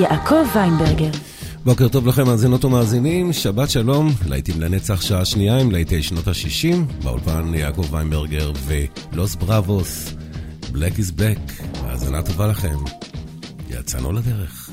יעקב ויינברגר. בוקר טוב לכם, מאזינות ומאזינים, שבת שלום, להיטים לנצח שעה שנייה עם להיטי שנות ה-60, באולפן יעקב ויינברגר ולוס בראבוס, Black is Black, האזנה טובה לכם. יצאנו לדרך.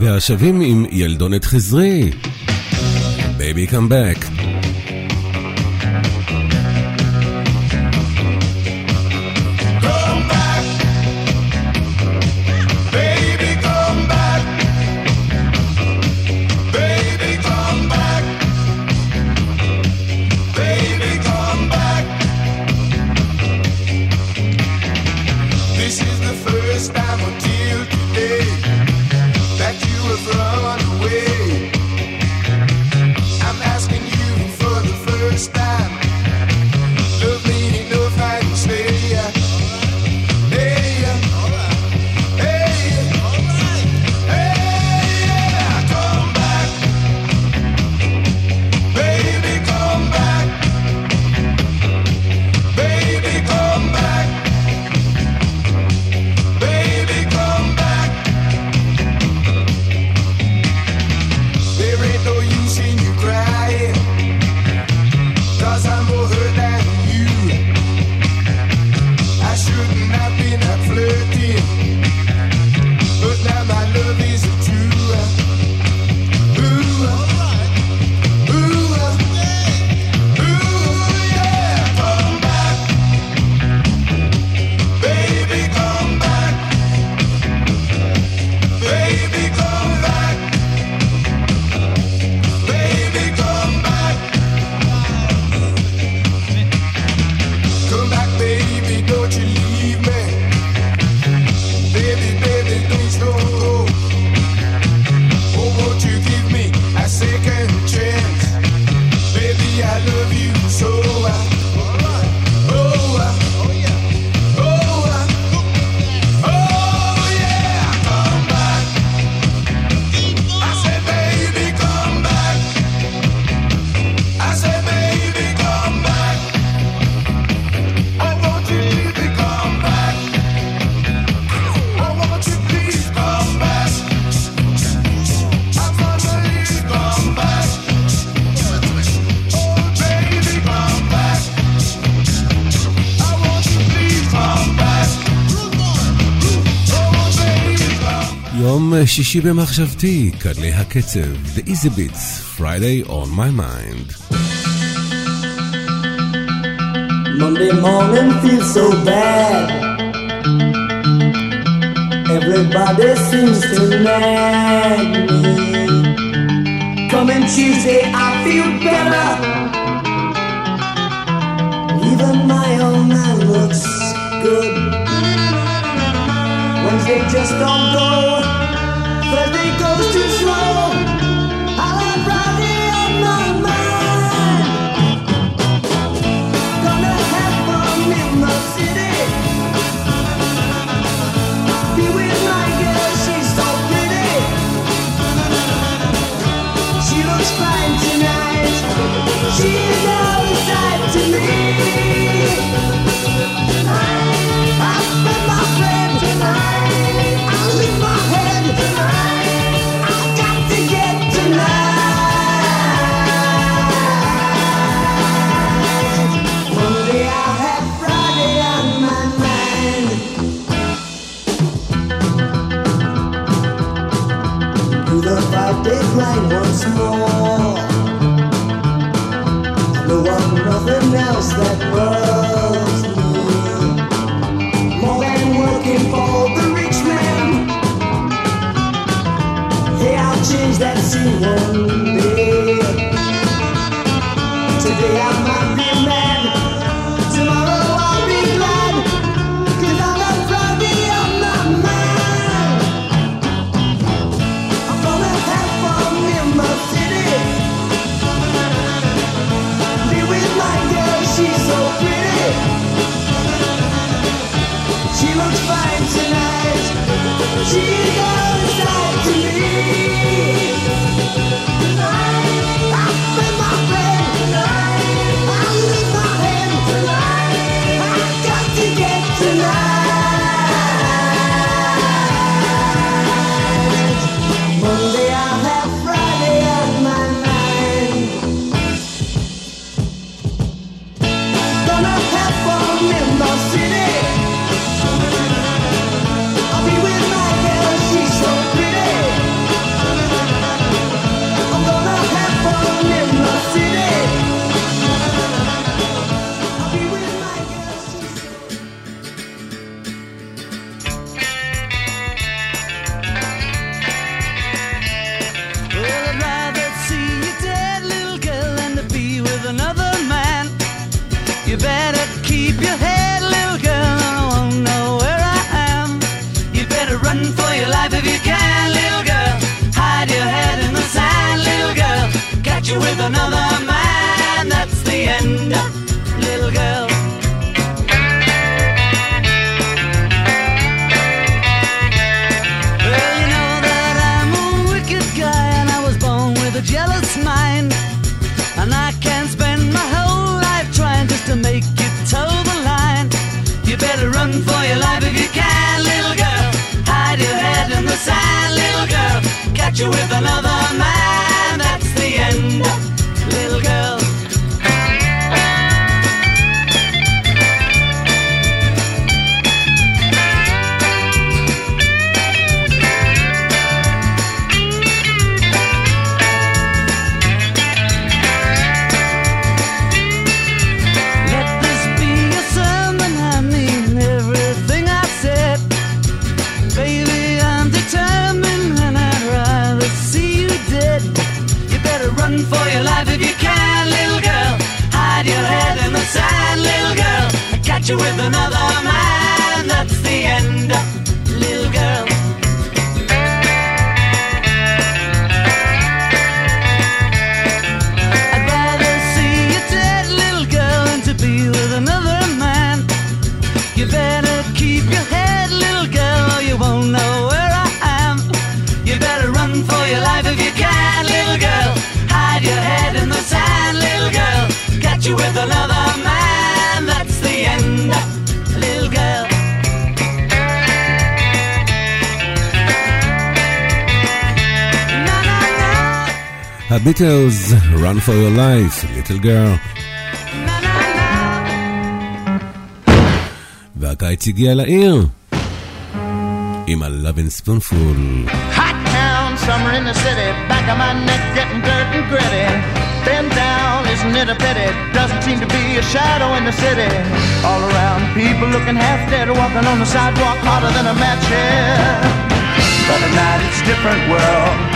והשבים עם ילדונת חזרי. Baby come back. שישי במחשבתי, כדלי הקצב, The Easybeats, Friday on my mind. Monday morning feels so bad. Everybody seems to nag me. Coming Tuesday I feel better. Even my own man looks good. Wednesday just don't go close to you with another man. That's the end, little girl. Well, you know that I'm a wicked guy, and I was born with a jealous mind. And I can spend my whole life trying just to make you toe the line. You better run for your life if you can, little girl. Hide your head in the sand, little girl. Catch you with another man. Thank you. you with another man. That's the end, little girl. I'd rather see you dead, little girl, than to be with another man. You better keep your head, little girl, or you won't know. Uh, הביטלס, Run for your life, little girl. והקיץ הגיע לעיר עם ה-Lovin' Spoonful. Hot town, summer in the city, back of my neck getting dirt and gritty. Been down, isn't it a pity? Doesn't seem to be a shadow in the city. All around, people looking half dead, walking on the sidewalk harder than a match, yeah. But at night it's a different world.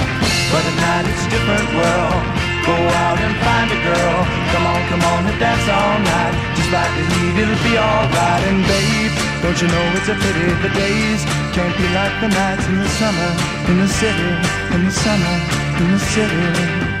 But at night it's a different world. Go out and find a girl. Come on, come on and dance all night. Just like the heat, it'll be alright. And babe, don't you know it's a pity the days can't be like the nights in the summer, in the city, in the summer, in the city.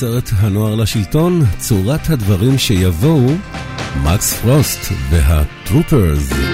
הסרט הנוער לשלטון, צורת הדברים שיבואו, מקס פרוסט והטרופרס.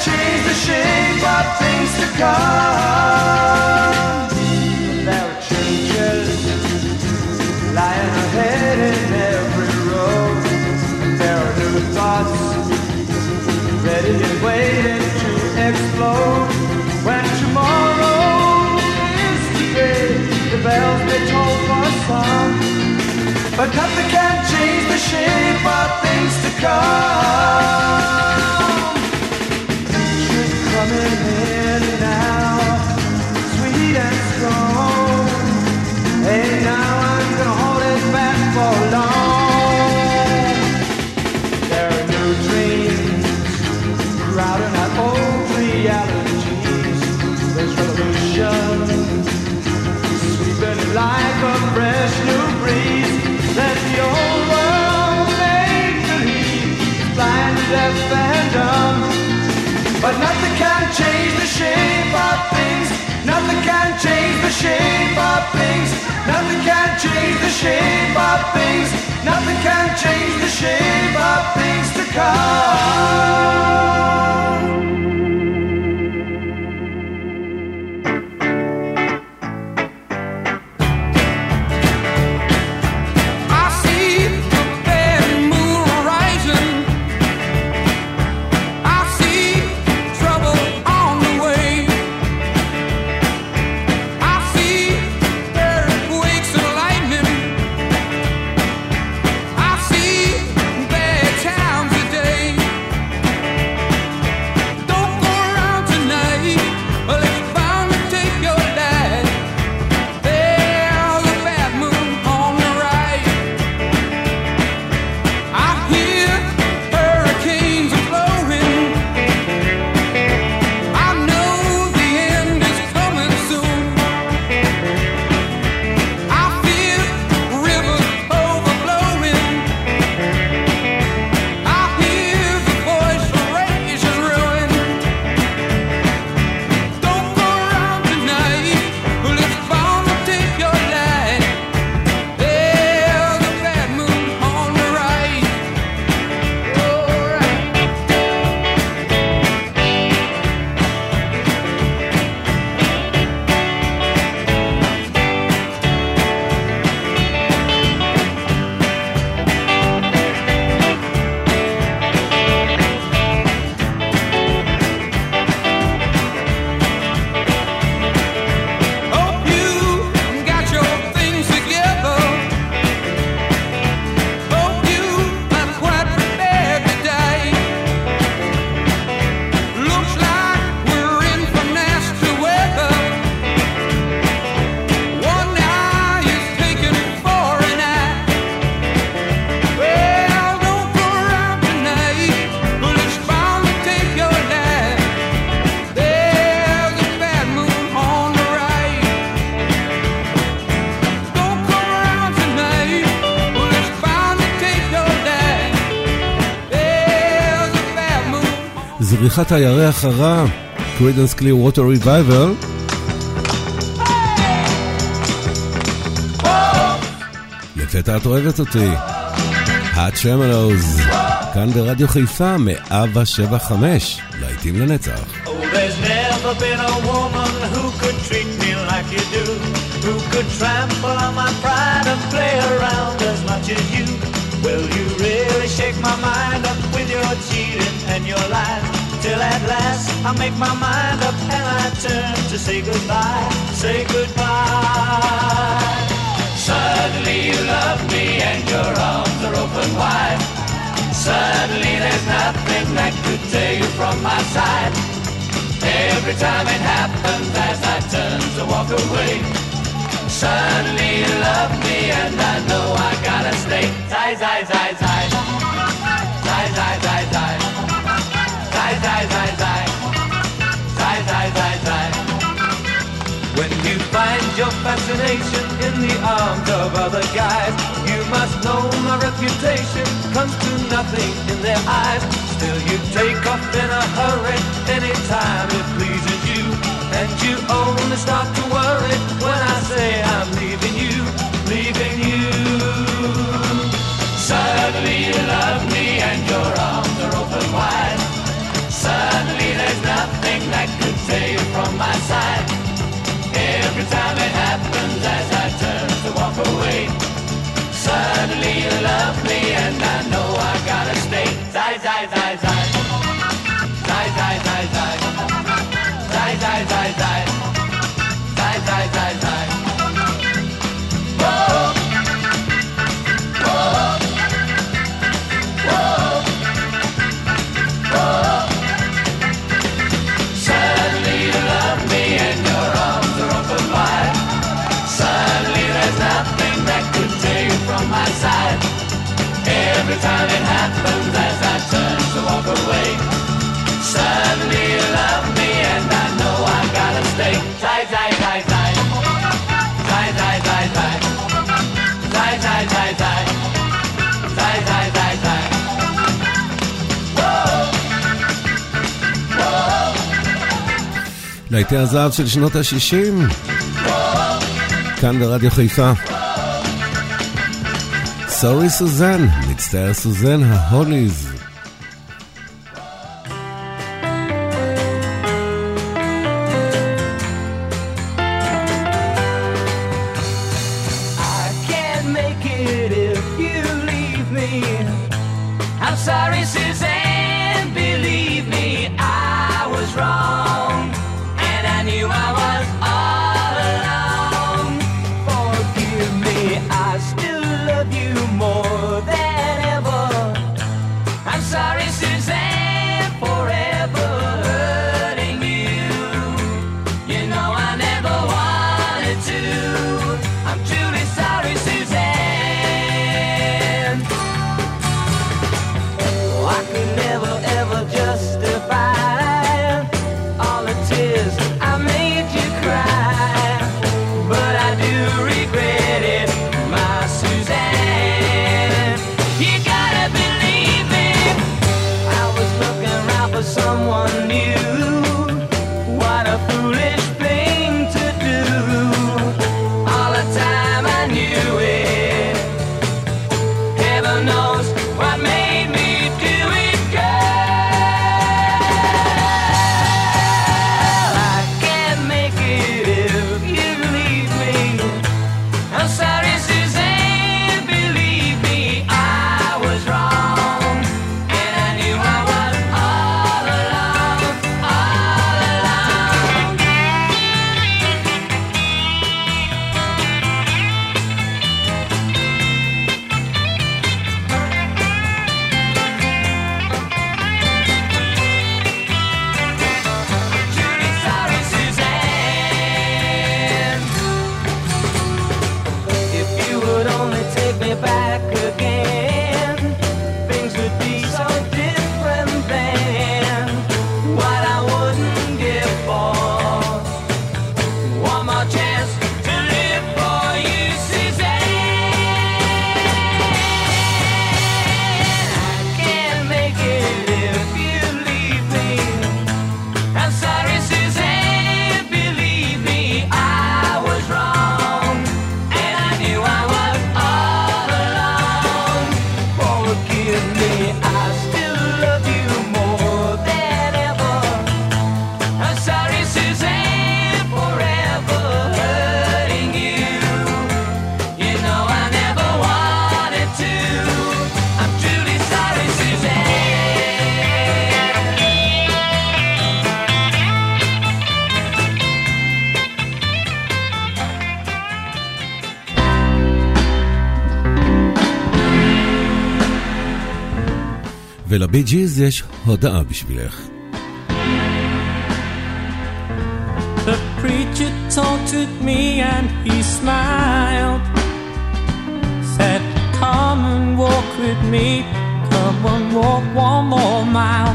Change the shape of things to come. There are changes lying ahead in every road. There are new thoughts ready and waiting to explode. When tomorrow is today, the bells may toll for song. But nothing can change the shape of things to come. Deaf, and dumb. But nothing can change the shape of things. Nothing can change the shape of things. Nothing can change the shape of things. Nothing can change the shape of things to come. בריחת הירח הרע, קרידנס קלי ווטר ריבייבר. לפתע את אוהבת אותי, האט שמלוז, כאן ברדיו חיפה, 175, להיטים לנצח. Oh, like you. Will you really shake my mind up with your cheating and your lies? Till at last I make my mind up and I turn to say goodbye, say goodbye. Suddenly you love me and your arms are open wide. Suddenly there's nothing that could tear you from my side. Every time it happens as I turn to walk away. Suddenly you love me and I know I gotta stay. Zai, zai, zai, zai. Zai, zai, zai, zai. Zai, zai, zai, zai. Zai, zai, zai, zai. When you find your fascination in the arms of other guys, you must know my reputation comes to nothing in their eyes. Still, you take off in a hurry anytime it pleases you, and you only start to worry when I say I'm leaving you, leaving you. Suddenly you love me and your arms nothing that could tear you from my side. להיטי הזהב של שנות ה-60, כאן ברדיו חיפה. סורי סוזן, מצטער סוזן, ההוליז. ולבי ג'יז יש הודעה בשבילך. The preacher taunted me and he smiled. Said, Come and walk with me, come and walk one more mile.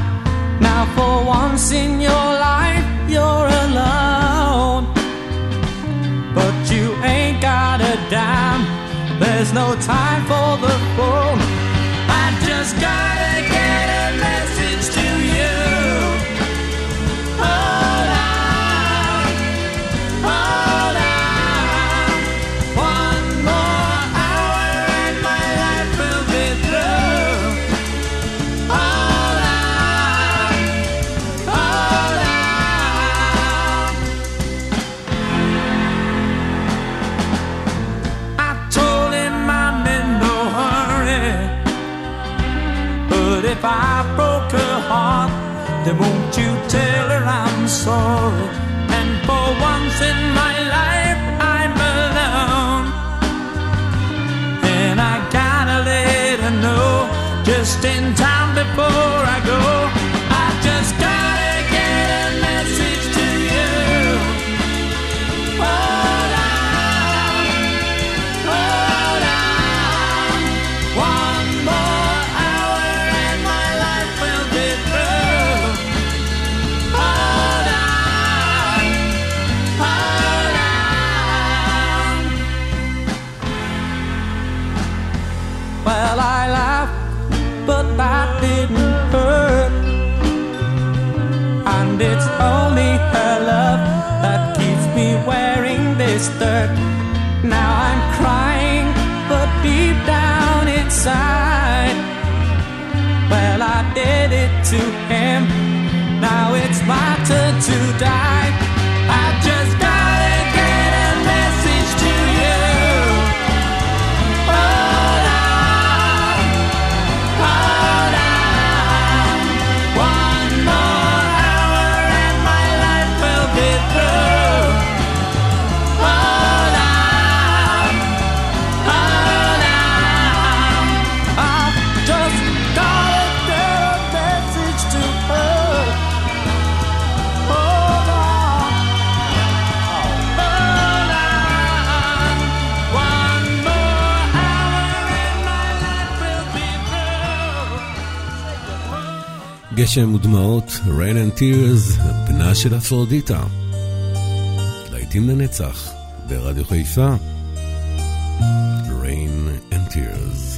Now, for once in your life, you're alone. But you ain't got a dime, there's no time for the phone. I just gotta get I broke her heart, then won't you tell her I'm sorry? And for once in my life, I'm alone. And I gotta let her know just in time before I go. Dirt. Now I'm crying, but deep down inside, well, I did it to him. Now it's my turn to die. גשם ודמעות, Rain and Tears, בנה של אפרודיטה. להיטים לנצח, ברדיו חיפה, Rain and Tears.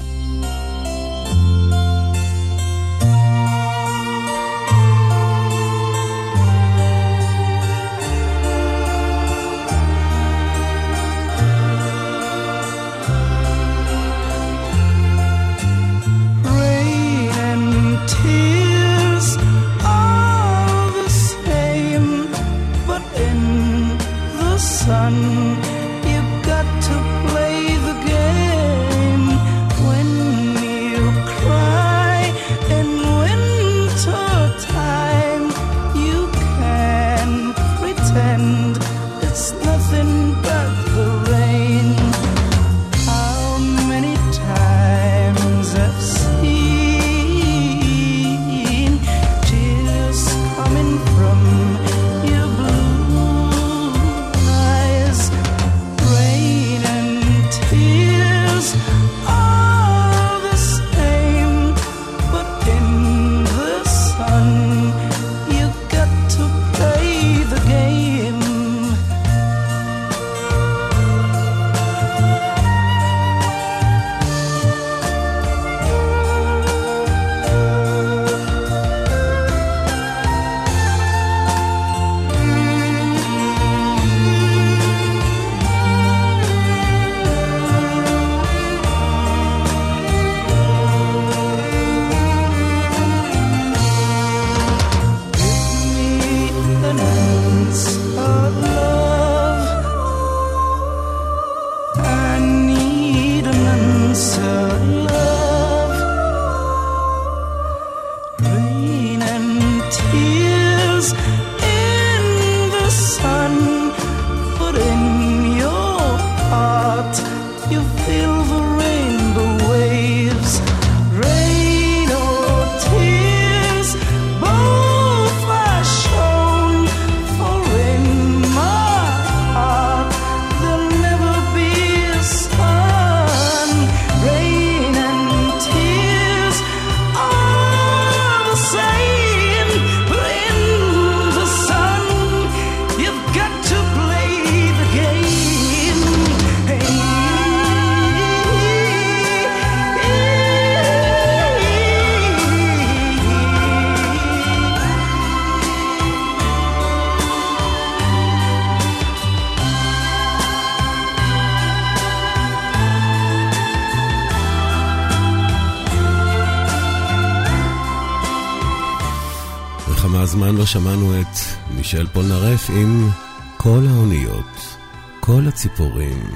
מישל פולנרף עם כל האוניות, כל הציפורים,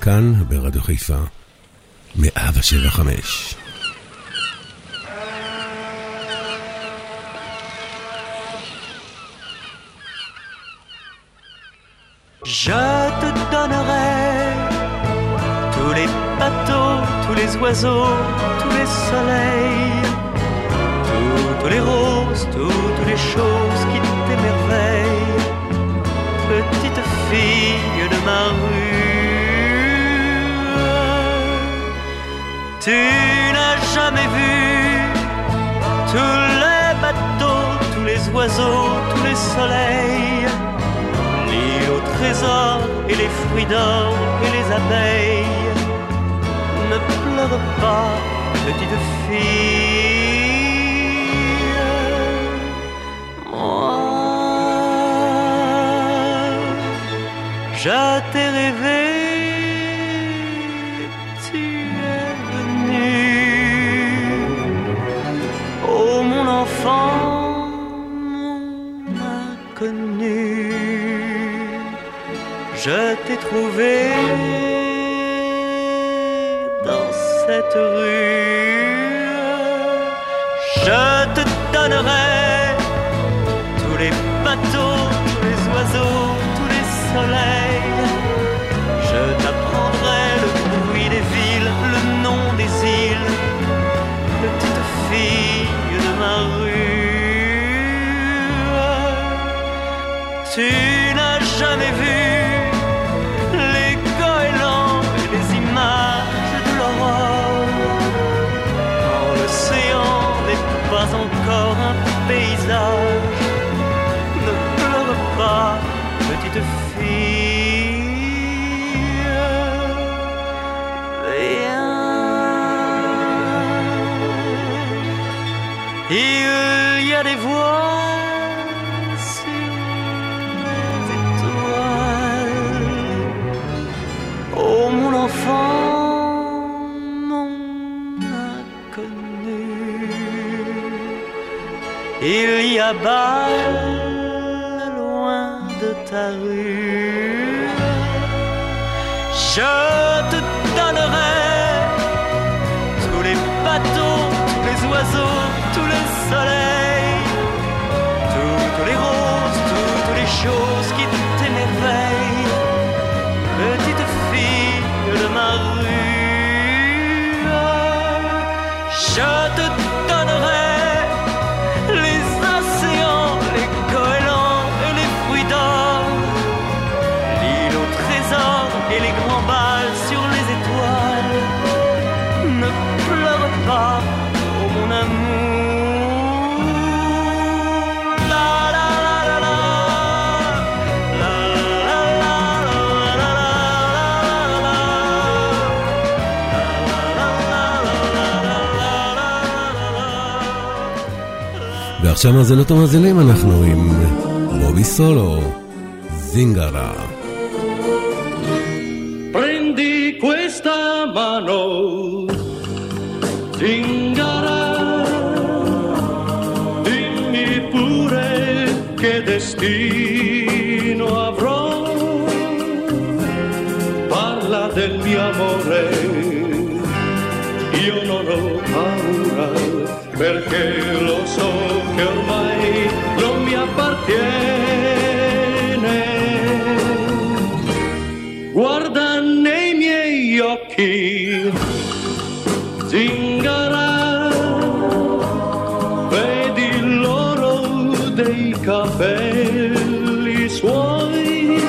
כאן ברדיו חיפה, מאה ושבע חמש. Je te donnerai tous les bateaux, tous les oiseaux, tous les soleils, toutes les roses, toutes les choses Tu n'as jamais vu tous les bateaux, tous les oiseaux, tous les soleils ni au trésor et les fruits d'or et les abeilles. Ne pleure pas, petite fille. Moi, je t'ai rêvé. T'ai trouvé dans cette rue. Je te donnerai tous les bateaux, tous les oiseaux, tous les soleils. Il y a des voix sur les étoiles. Oh mon enfant, mon inconnu. Il y a bas loin de ta rue. Je ועכשיו מאזינות ומאזינים אנחנו עם בובי סולו, זינגרה. Prendi questa mano, zingara, dimmi pure che destino avrò. Parla del mio amore, io non ho paura, perché lo so che ormai non mi appartiene. Guarda nei miei occhi, zingara, vedi l'oro dei capelli suoi,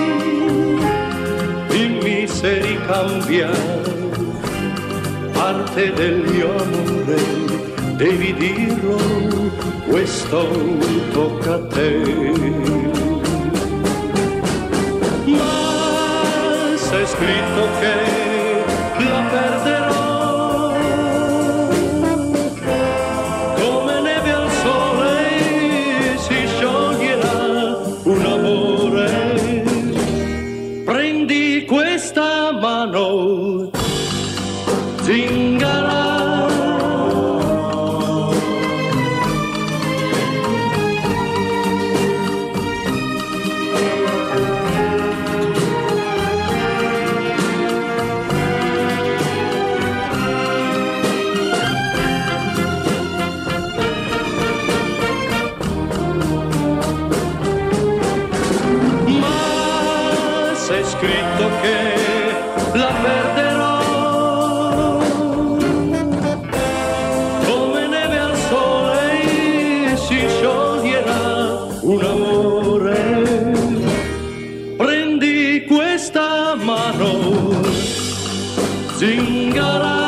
dimmi se ricambia parte del mio dirlo, questo tocca a te. Ma se è scritto che zingara.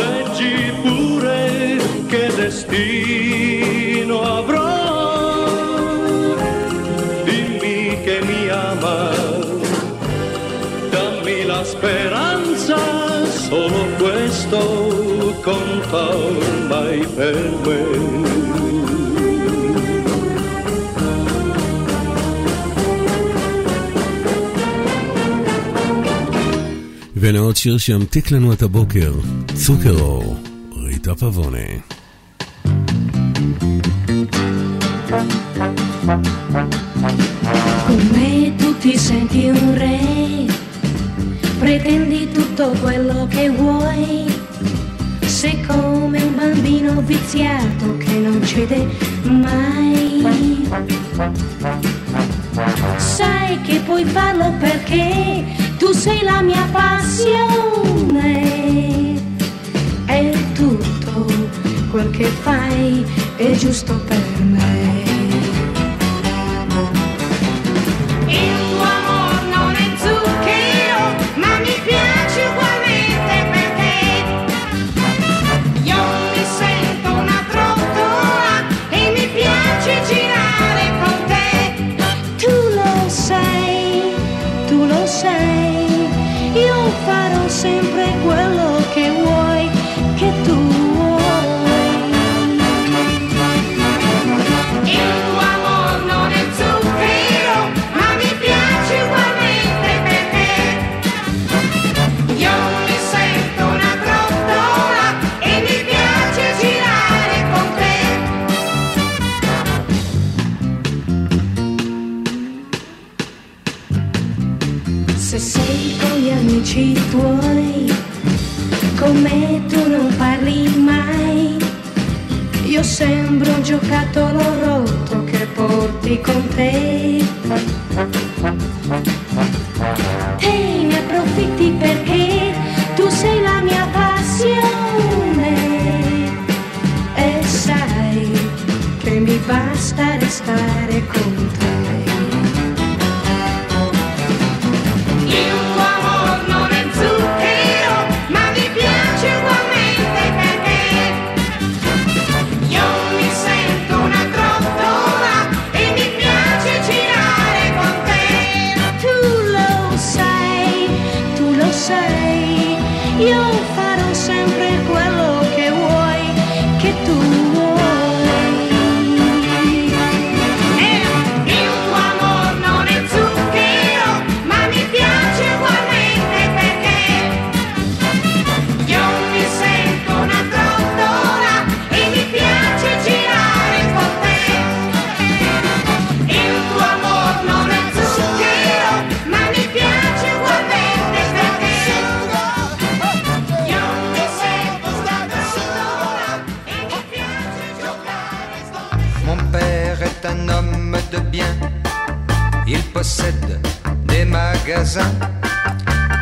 Leggi pure che destino avrò. Dimmi che mi ama, dammi la speranza, solo questo conta ormai per me. והנה עוד שיר שימתיק לנו את הבוקר, צוקר אור, ריטה פבונה. Con me tu ti senti un re, pretendi tutto quello che vuoi. Sei come un bambino viziato che non cede mai. Sai che puoi farlo perché tu sei la mia passione. E tutto quel che fai è giusto per me.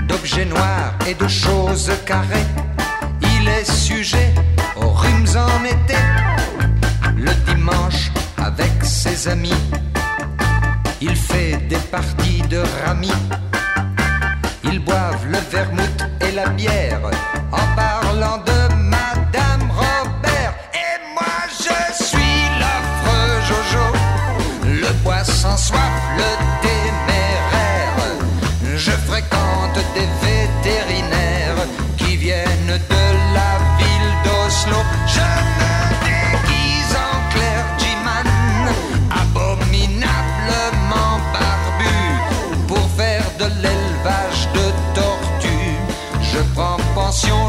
D'objets noirs et de choses carrées. Il est sujet aux rhumes en été. Le dimanche, avec ses amis, il fait des parties de rami. Ils boivent le vermouth et la bière en parlant de Madame Robert. Et moi je suis l'affreux Jojo, le poisson soif, le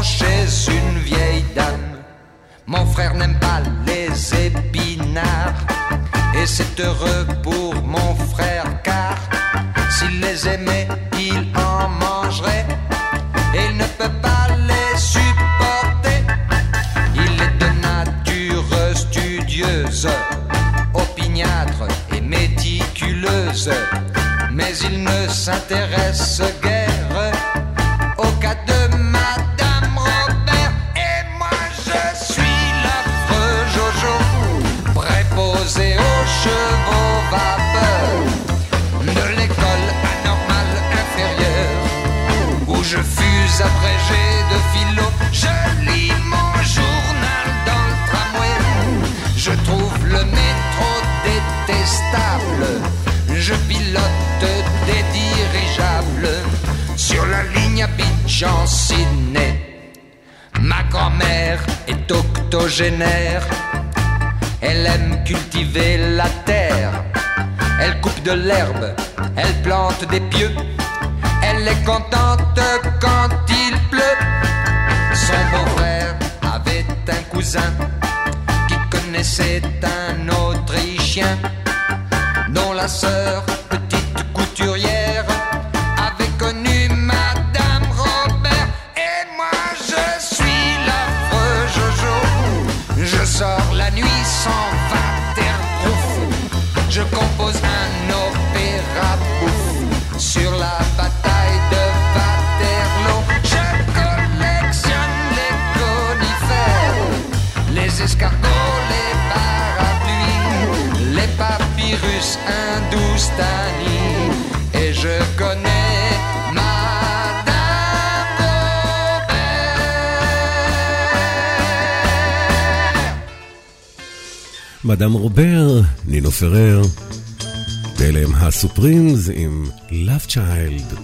chez une vieille dame. Mon frère n'aime pas les épinards. Et c'est heureux pour mon frère car s'il les aimait, il en mangerait. Et il ne peut pas les supporter. Il est de nature studieuse, opiniâtre et méticuleuse. Mais il ne s'intéresse des dirigeables sur la ligne à Abidjan-Sydney. Ma grand-mère est octogénaire, elle aime cultiver la terre, elle coupe de l'herbe, elle plante des pieux, elle est contente quand il pleut. Son beau-frère avait un cousin qui connaissait un Autrichien dont la sœur je compose un opéra bouffe sur la bataille de Waterloo. Je collectionne les conifères, les escargots, les parapluies, les papyrus hindoustanis et je מאדם רובר, נינו פרר, ואלה הם הסופרימס עם Love Child.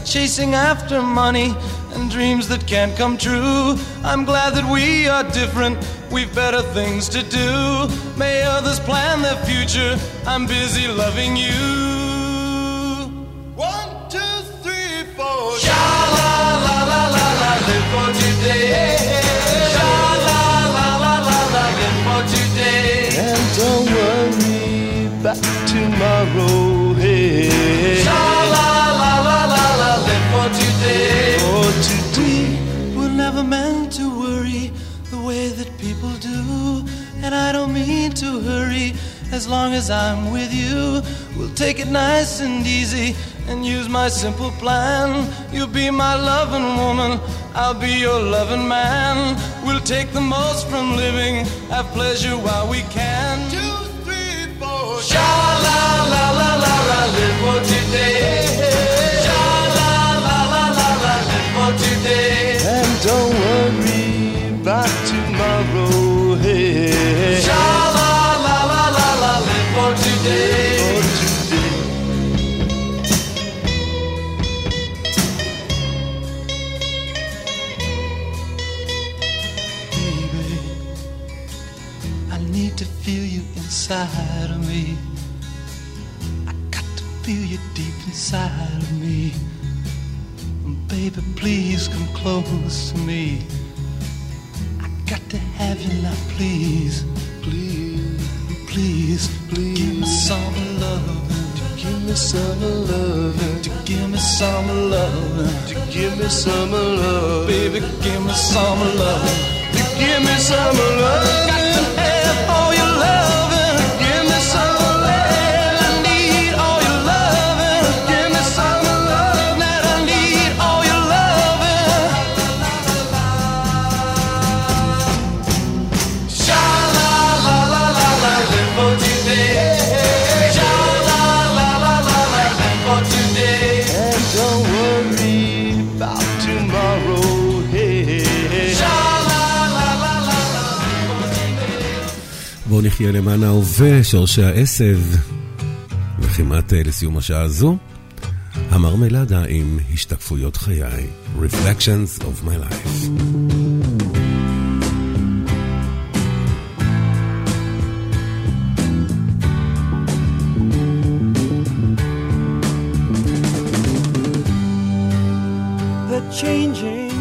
By chasing after money and dreams that can't come true. I'm glad that we are different, we've better things to do. May others plan their future, I'm busy loving you. One, two, three, four. Sha la la la la la, live for today. Sha la la la la la, live for today. And don't worry about tomorrow. Hey. Sha as long as I'm with you. We'll take it nice and easy and use my simple plan. You'll be my loving woman, I'll be your loving man. We'll take the most from living, have pleasure while we can. Two, three, four. Sha la la la la la, live for today. Inside of me. I got to feel you deep inside of me. And Baby, please come close to me. I got to have you now, please. Please, please, please. Give me some love. Give me some love. To give me some love. To give me some love. Baby, give me some love. To give me some love. Got to have all your loving. בואו נחיה למען ההווה, שורשי העשב. וכמעט אה, לסיום השעה הזו, המרמלדה עם השתקפויות חיי, Reflections of my life. changing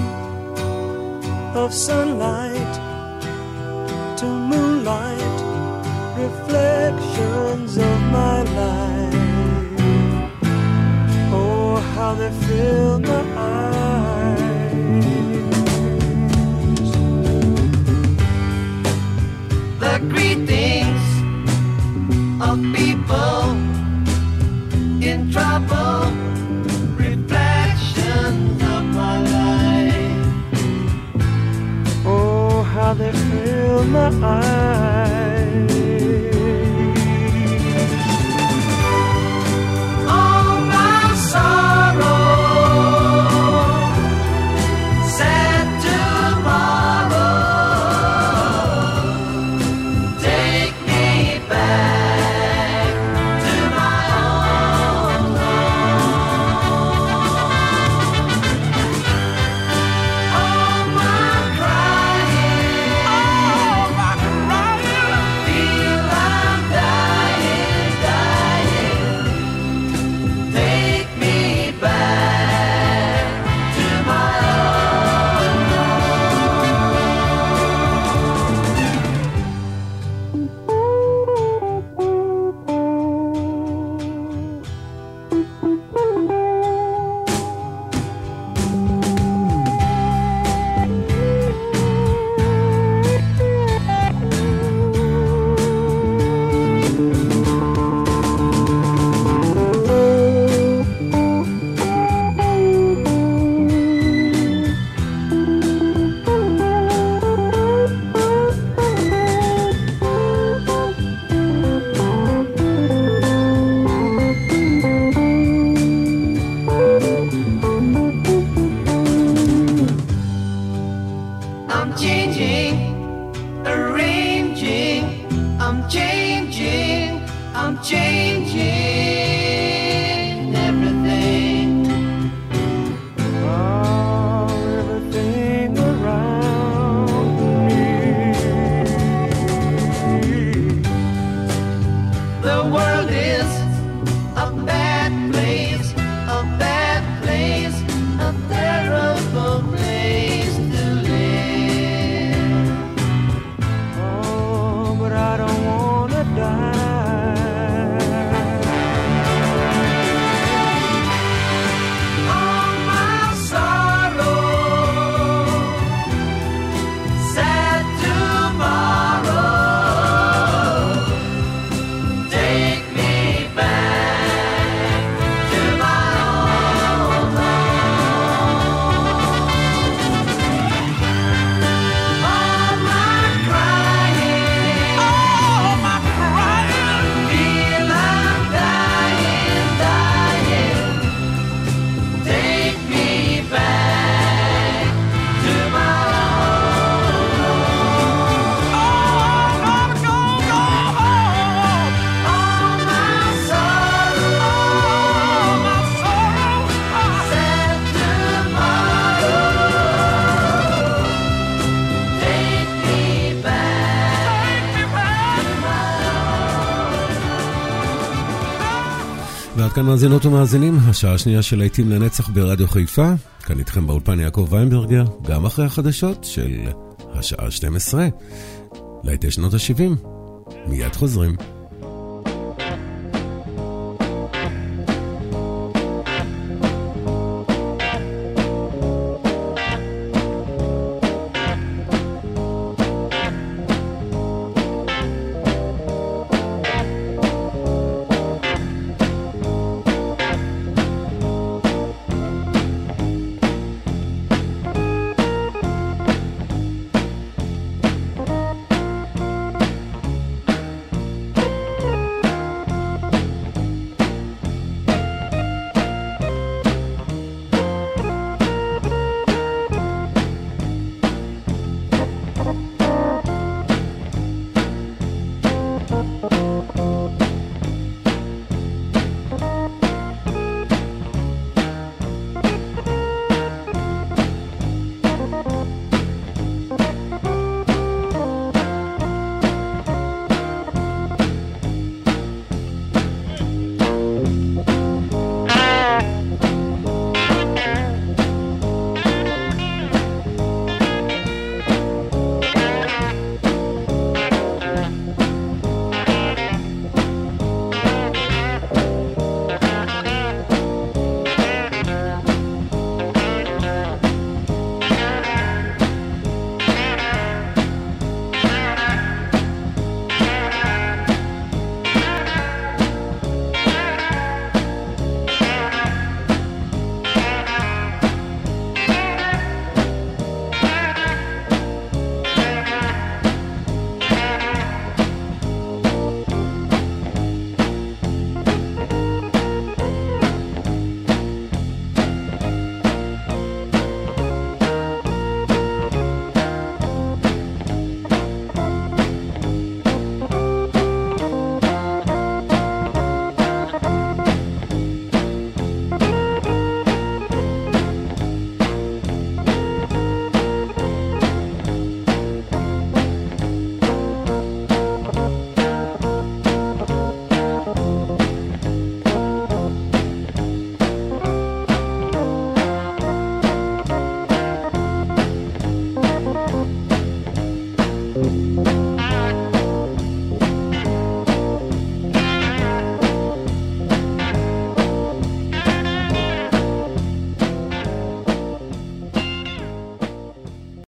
of sunlight Oh, how they fill my eyes. the greetings of people in trouble, reflections of my life. Oh, how they fill my eyes. Mm-hmm. כאן מאזינות ומאזינים, השעה השנייה של להיטים לנצח ברדיו חיפה. כאן איתכם באולפן יעקב ויינברגר, גם אחרי החדשות של השעה 12. להיטי שנות ה-70. מיד חוזרים.